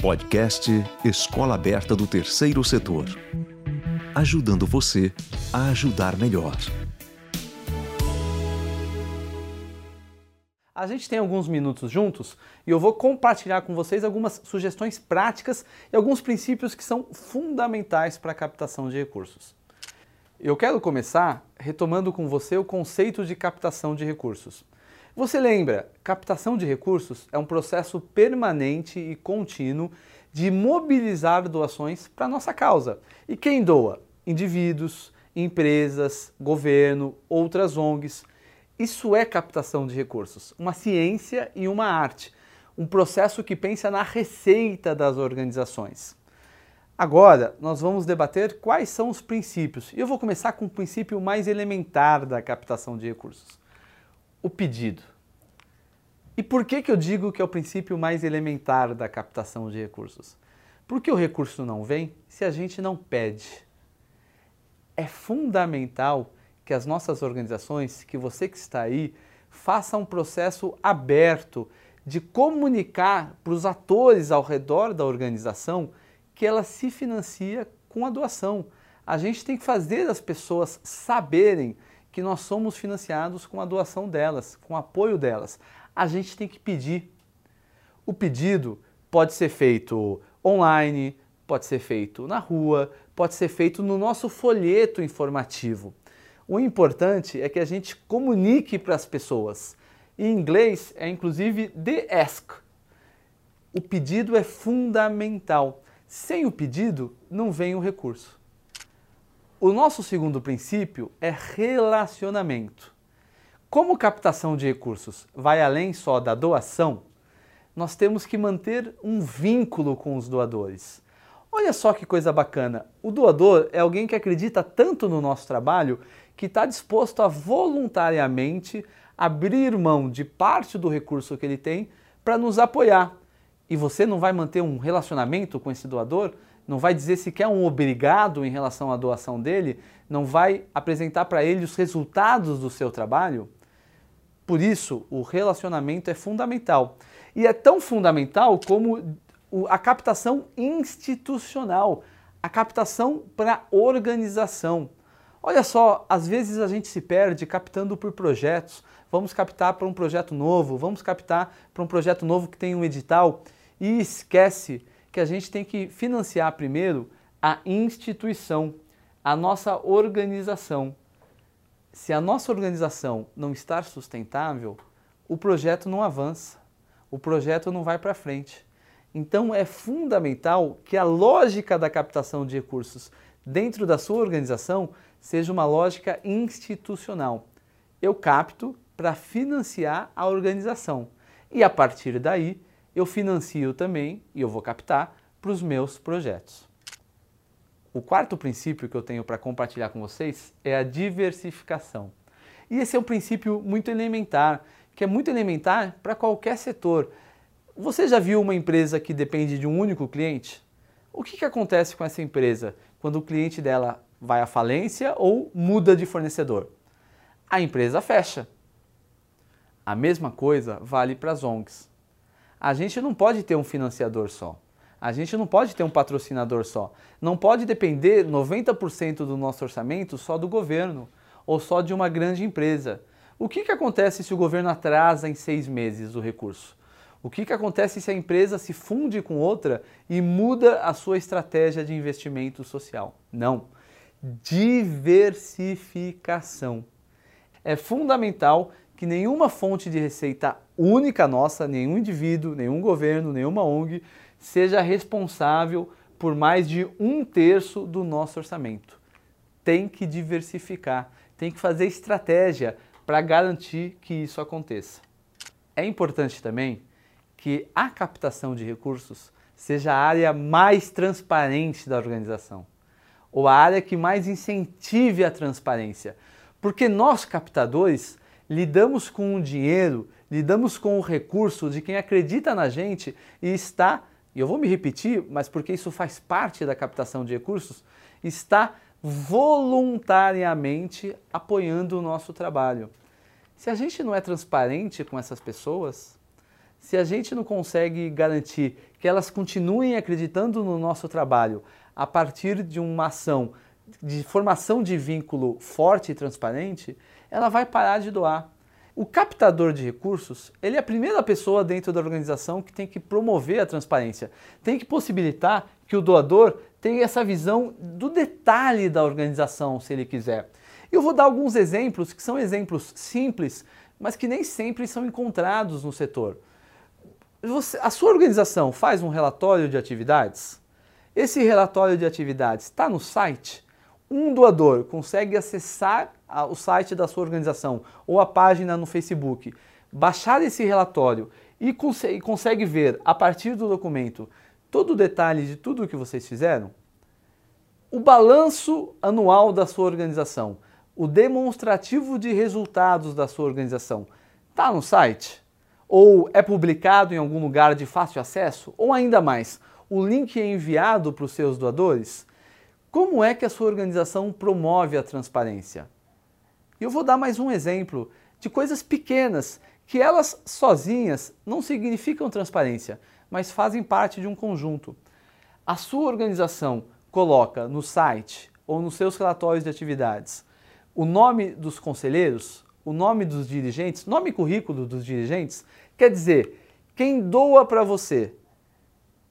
Podcast Escola Aberta do Terceiro Setor. Ajudando você a ajudar melhor. A gente tem alguns minutos juntos e eu vou compartilhar com vocês algumas sugestões práticas e alguns princípios que são fundamentais para a captação de recursos. Eu quero começar retomando com você o conceito de captação de recursos. Você lembra, captação de recursos é um processo permanente e contínuo de mobilizar doações para nossa causa. E quem doa? Indivíduos, empresas, governo, outras ONGs. Isso é captação de recursos, uma ciência e uma arte, um processo que pensa na receita das organizações. Agora, nós vamos debater quais são os princípios. E eu vou começar com o princípio mais elementar da captação de recursos o pedido. E por que, que eu digo que é o princípio mais elementar da captação de recursos? Porque o recurso não vem se a gente não pede. É fundamental que as nossas organizações, que você que está aí, faça um processo aberto de comunicar para os atores ao redor da organização que ela se financia com a doação. A gente tem que fazer as pessoas saberem que nós somos financiados com a doação delas, com o apoio delas. A gente tem que pedir. O pedido pode ser feito online, pode ser feito na rua, pode ser feito no nosso folheto informativo. O importante é que a gente comunique para as pessoas. Em inglês é inclusive the ask. O pedido é fundamental. Sem o pedido não vem o recurso. O nosso segundo princípio é relacionamento. Como captação de recursos vai além só da doação, nós temos que manter um vínculo com os doadores. Olha só que coisa bacana! O doador é alguém que acredita tanto no nosso trabalho que está disposto a voluntariamente abrir mão de parte do recurso que ele tem para nos apoiar. E você não vai manter um relacionamento com esse doador não vai dizer se quer um obrigado em relação à doação dele, não vai apresentar para ele os resultados do seu trabalho. Por isso, o relacionamento é fundamental. E é tão fundamental como a captação institucional, a captação para organização. Olha só, às vezes a gente se perde captando por projetos. Vamos captar para um projeto novo, vamos captar para um projeto novo que tem um edital e esquece que a gente tem que financiar primeiro a instituição, a nossa organização. Se a nossa organização não estar sustentável, o projeto não avança, o projeto não vai para frente. Então é fundamental que a lógica da captação de recursos dentro da sua organização seja uma lógica institucional. Eu capto para financiar a organização e a partir daí eu financio também, e eu vou captar, para os meus projetos. O quarto princípio que eu tenho para compartilhar com vocês é a diversificação. E esse é um princípio muito elementar, que é muito elementar para qualquer setor. Você já viu uma empresa que depende de um único cliente? O que, que acontece com essa empresa quando o cliente dela vai à falência ou muda de fornecedor? A empresa fecha. A mesma coisa vale para as ONGs. A gente não pode ter um financiador só. A gente não pode ter um patrocinador só. Não pode depender 90% do nosso orçamento só do governo ou só de uma grande empresa. O que, que acontece se o governo atrasa em seis meses o recurso? O que, que acontece se a empresa se funde com outra e muda a sua estratégia de investimento social? Não. Diversificação. É fundamental que nenhuma fonte de receita única nossa, nenhum indivíduo, nenhum governo, nenhuma ONG, seja responsável por mais de um terço do nosso orçamento. Tem que diversificar, tem que fazer estratégia para garantir que isso aconteça. É importante também que a captação de recursos seja a área mais transparente da organização, ou a área que mais incentive a transparência, porque nós captadores lidamos com o dinheiro, lidamos com o recurso de quem acredita na gente e está, e eu vou me repetir, mas porque isso faz parte da captação de recursos, está voluntariamente apoiando o nosso trabalho. Se a gente não é transparente com essas pessoas, se a gente não consegue garantir que elas continuem acreditando no nosso trabalho a partir de uma ação de formação de vínculo forte e transparente, ela vai parar de doar. O captador de recursos, ele é a primeira pessoa dentro da organização que tem que promover a transparência, tem que possibilitar que o doador tenha essa visão do detalhe da organização, se ele quiser. Eu vou dar alguns exemplos que são exemplos simples, mas que nem sempre são encontrados no setor. Você, a sua organização faz um relatório de atividades? Esse relatório de atividades está no site? Um doador consegue acessar o site da sua organização ou a página no Facebook, baixar esse relatório e consegue, consegue ver a partir do documento todo o detalhe de tudo o que vocês fizeram? O balanço anual da sua organização, o demonstrativo de resultados da sua organização, está no site? Ou é publicado em algum lugar de fácil acesso? Ou ainda mais, o link é enviado para os seus doadores? Como é que a sua organização promove a transparência? Eu vou dar mais um exemplo de coisas pequenas que elas sozinhas não significam transparência, mas fazem parte de um conjunto. A sua organização coloca no site ou nos seus relatórios de atividades o nome dos conselheiros, o nome dos dirigentes, nome e currículo dos dirigentes, quer dizer, quem doa para você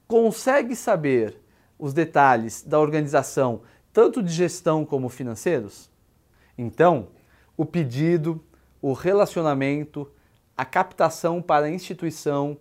consegue saber os detalhes da organização, tanto de gestão como financeiros? Então, o pedido, o relacionamento, a captação para a instituição,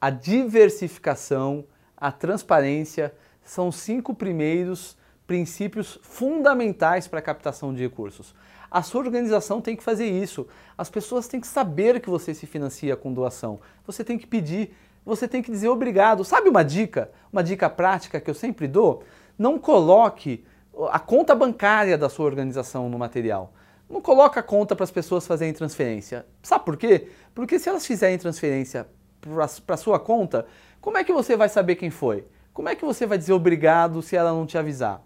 a diversificação, a transparência são cinco primeiros princípios fundamentais para a captação de recursos. A sua organização tem que fazer isso. As pessoas têm que saber que você se financia com doação. Você tem que pedir, você tem que dizer obrigado. Sabe uma dica? Uma dica prática que eu sempre dou? Não coloque a conta bancária da sua organização no material. Não coloca a conta para as pessoas fazerem transferência. Sabe por quê? Porque se elas fizerem transferência para a sua conta, como é que você vai saber quem foi? Como é que você vai dizer obrigado se ela não te avisar?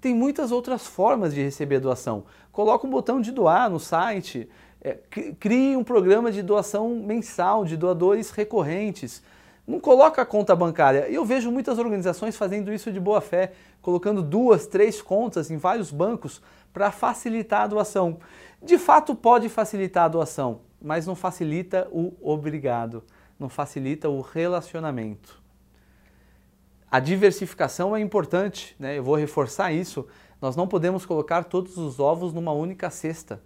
Tem muitas outras formas de receber doação. Coloca um botão de doar no site, é, crie um programa de doação mensal, de doadores recorrentes. Não coloca a conta bancária. Eu vejo muitas organizações fazendo isso de boa fé, colocando duas, três contas em vários bancos para facilitar a doação. De fato, pode facilitar a doação, mas não facilita o obrigado, não facilita o relacionamento. A diversificação é importante, né? eu vou reforçar isso. Nós não podemos colocar todos os ovos numa única cesta.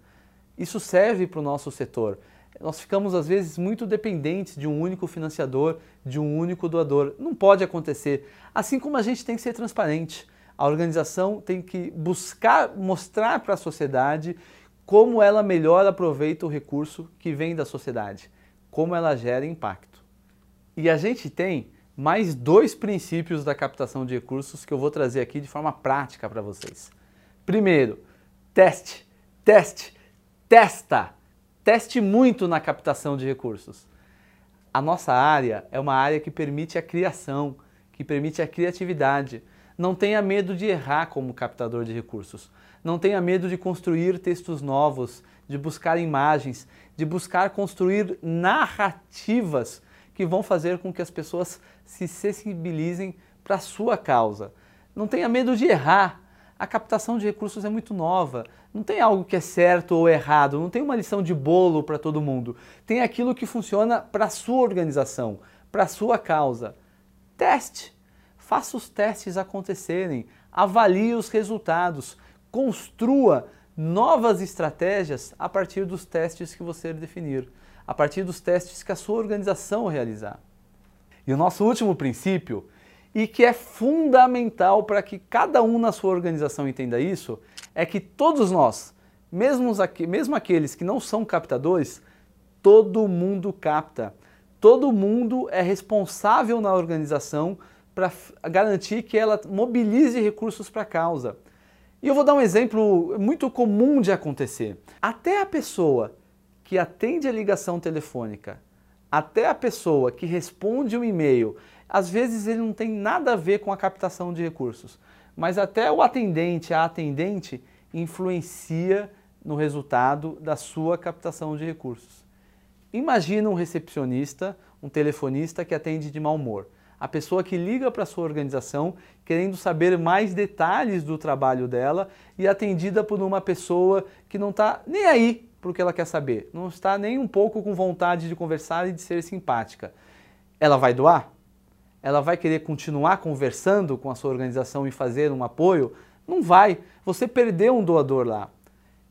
Isso serve para o nosso setor. Nós ficamos, às vezes, muito dependentes de um único financiador, de um único doador. Não pode acontecer. Assim como a gente tem que ser transparente. A organização tem que buscar mostrar para a sociedade como ela melhor aproveita o recurso que vem da sociedade, como ela gera impacto. E a gente tem mais dois princípios da captação de recursos que eu vou trazer aqui de forma prática para vocês. Primeiro, teste, teste, testa. Teste muito na captação de recursos. A nossa área é uma área que permite a criação, que permite a criatividade. Não tenha medo de errar como captador de recursos. Não tenha medo de construir textos novos, de buscar imagens, de buscar construir narrativas que vão fazer com que as pessoas se sensibilizem para a sua causa. Não tenha medo de errar. A captação de recursos é muito nova. Não tem algo que é certo ou errado, não tem uma lição de bolo para todo mundo. Tem aquilo que funciona para a sua organização, para a sua causa. Teste. Faça os testes acontecerem, avalie os resultados, construa novas estratégias a partir dos testes que você definir, a partir dos testes que a sua organização realizar. E o nosso último princípio, e que é fundamental para que cada um na sua organização entenda isso, é que todos nós, mesmo, mesmo aqueles que não são captadores, todo mundo capta. Todo mundo é responsável na organização para garantir que ela mobilize recursos para a causa. E eu vou dar um exemplo muito comum de acontecer. Até a pessoa que atende a ligação telefônica, até a pessoa que responde um e-mail, às vezes ele não tem nada a ver com a captação de recursos, mas até o atendente, a atendente, influencia no resultado da sua captação de recursos. Imagina um recepcionista, um telefonista que atende de mau humor. A pessoa que liga para a sua organização querendo saber mais detalhes do trabalho dela e atendida por uma pessoa que não está nem aí para o que ela quer saber, não está nem um pouco com vontade de conversar e de ser simpática. Ela vai doar? Ela vai querer continuar conversando com a sua organização e fazer um apoio? Não vai. Você perdeu um doador lá.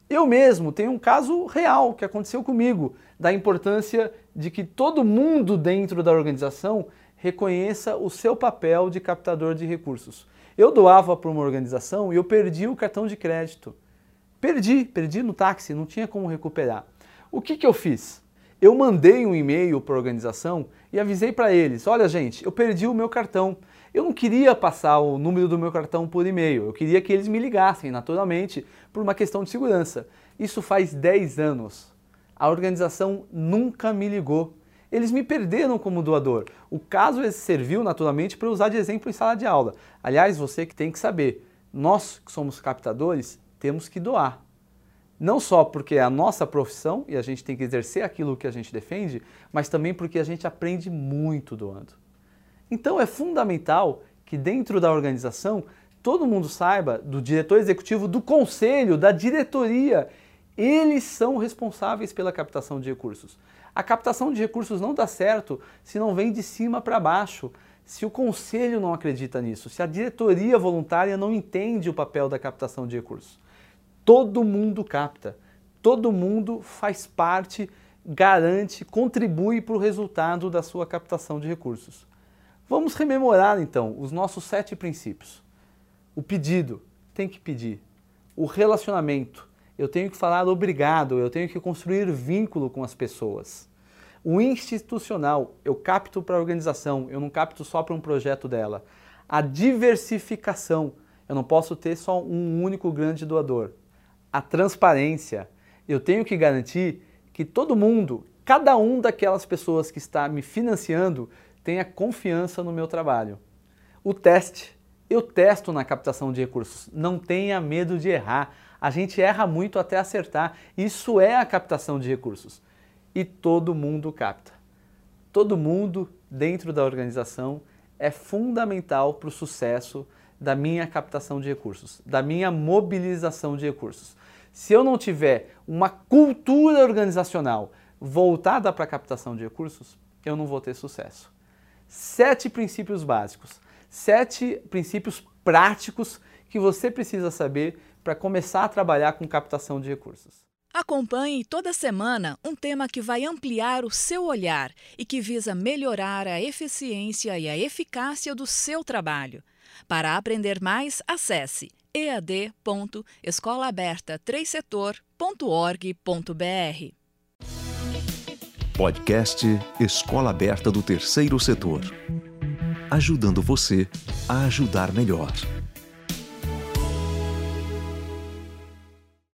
Eu mesmo tenho um caso real que aconteceu comigo, da importância de que todo mundo dentro da organização reconheça o seu papel de captador de recursos. Eu doava para uma organização e eu perdi o cartão de crédito. Perdi, perdi no táxi, não tinha como recuperar. O que, que eu fiz? Eu mandei um e-mail para a organização e avisei para eles: olha, gente, eu perdi o meu cartão. Eu não queria passar o número do meu cartão por e-mail, eu queria que eles me ligassem, naturalmente, por uma questão de segurança. Isso faz 10 anos. A organização nunca me ligou. Eles me perderam como doador. O caso serviu naturalmente para usar de exemplo em sala de aula. Aliás, você que tem que saber, nós que somos captadores temos que doar. Não só porque é a nossa profissão e a gente tem que exercer aquilo que a gente defende, mas também porque a gente aprende muito doando. Então é fundamental que dentro da organização todo mundo saiba, do diretor executivo, do conselho, da diretoria, eles são responsáveis pela captação de recursos. A captação de recursos não dá certo se não vem de cima para baixo, se o conselho não acredita nisso, se a diretoria voluntária não entende o papel da captação de recursos. Todo mundo capta, todo mundo faz parte, garante, contribui para o resultado da sua captação de recursos. Vamos rememorar então os nossos sete princípios. O pedido, tem que pedir. O relacionamento, eu tenho que falar obrigado, eu tenho que construir vínculo com as pessoas. O institucional, eu capto para a organização, eu não capto só para um projeto dela. A diversificação, eu não posso ter só um único grande doador a transparência. Eu tenho que garantir que todo mundo, cada um daquelas pessoas que está me financiando, tenha confiança no meu trabalho. O teste. Eu testo na captação de recursos. Não tenha medo de errar. A gente erra muito até acertar. Isso é a captação de recursos. E todo mundo capta. Todo mundo dentro da organização é fundamental para o sucesso da minha captação de recursos, da minha mobilização de recursos. Se eu não tiver uma cultura organizacional voltada para a captação de recursos, eu não vou ter sucesso. Sete princípios básicos, sete princípios práticos que você precisa saber para começar a trabalhar com captação de recursos. Acompanhe toda semana um tema que vai ampliar o seu olhar e que visa melhorar a eficiência e a eficácia do seu trabalho. Para aprender mais, acesse ead.escolaaberta3setor.org.br. Podcast Escola Aberta do Terceiro Setor. Ajudando você a ajudar melhor.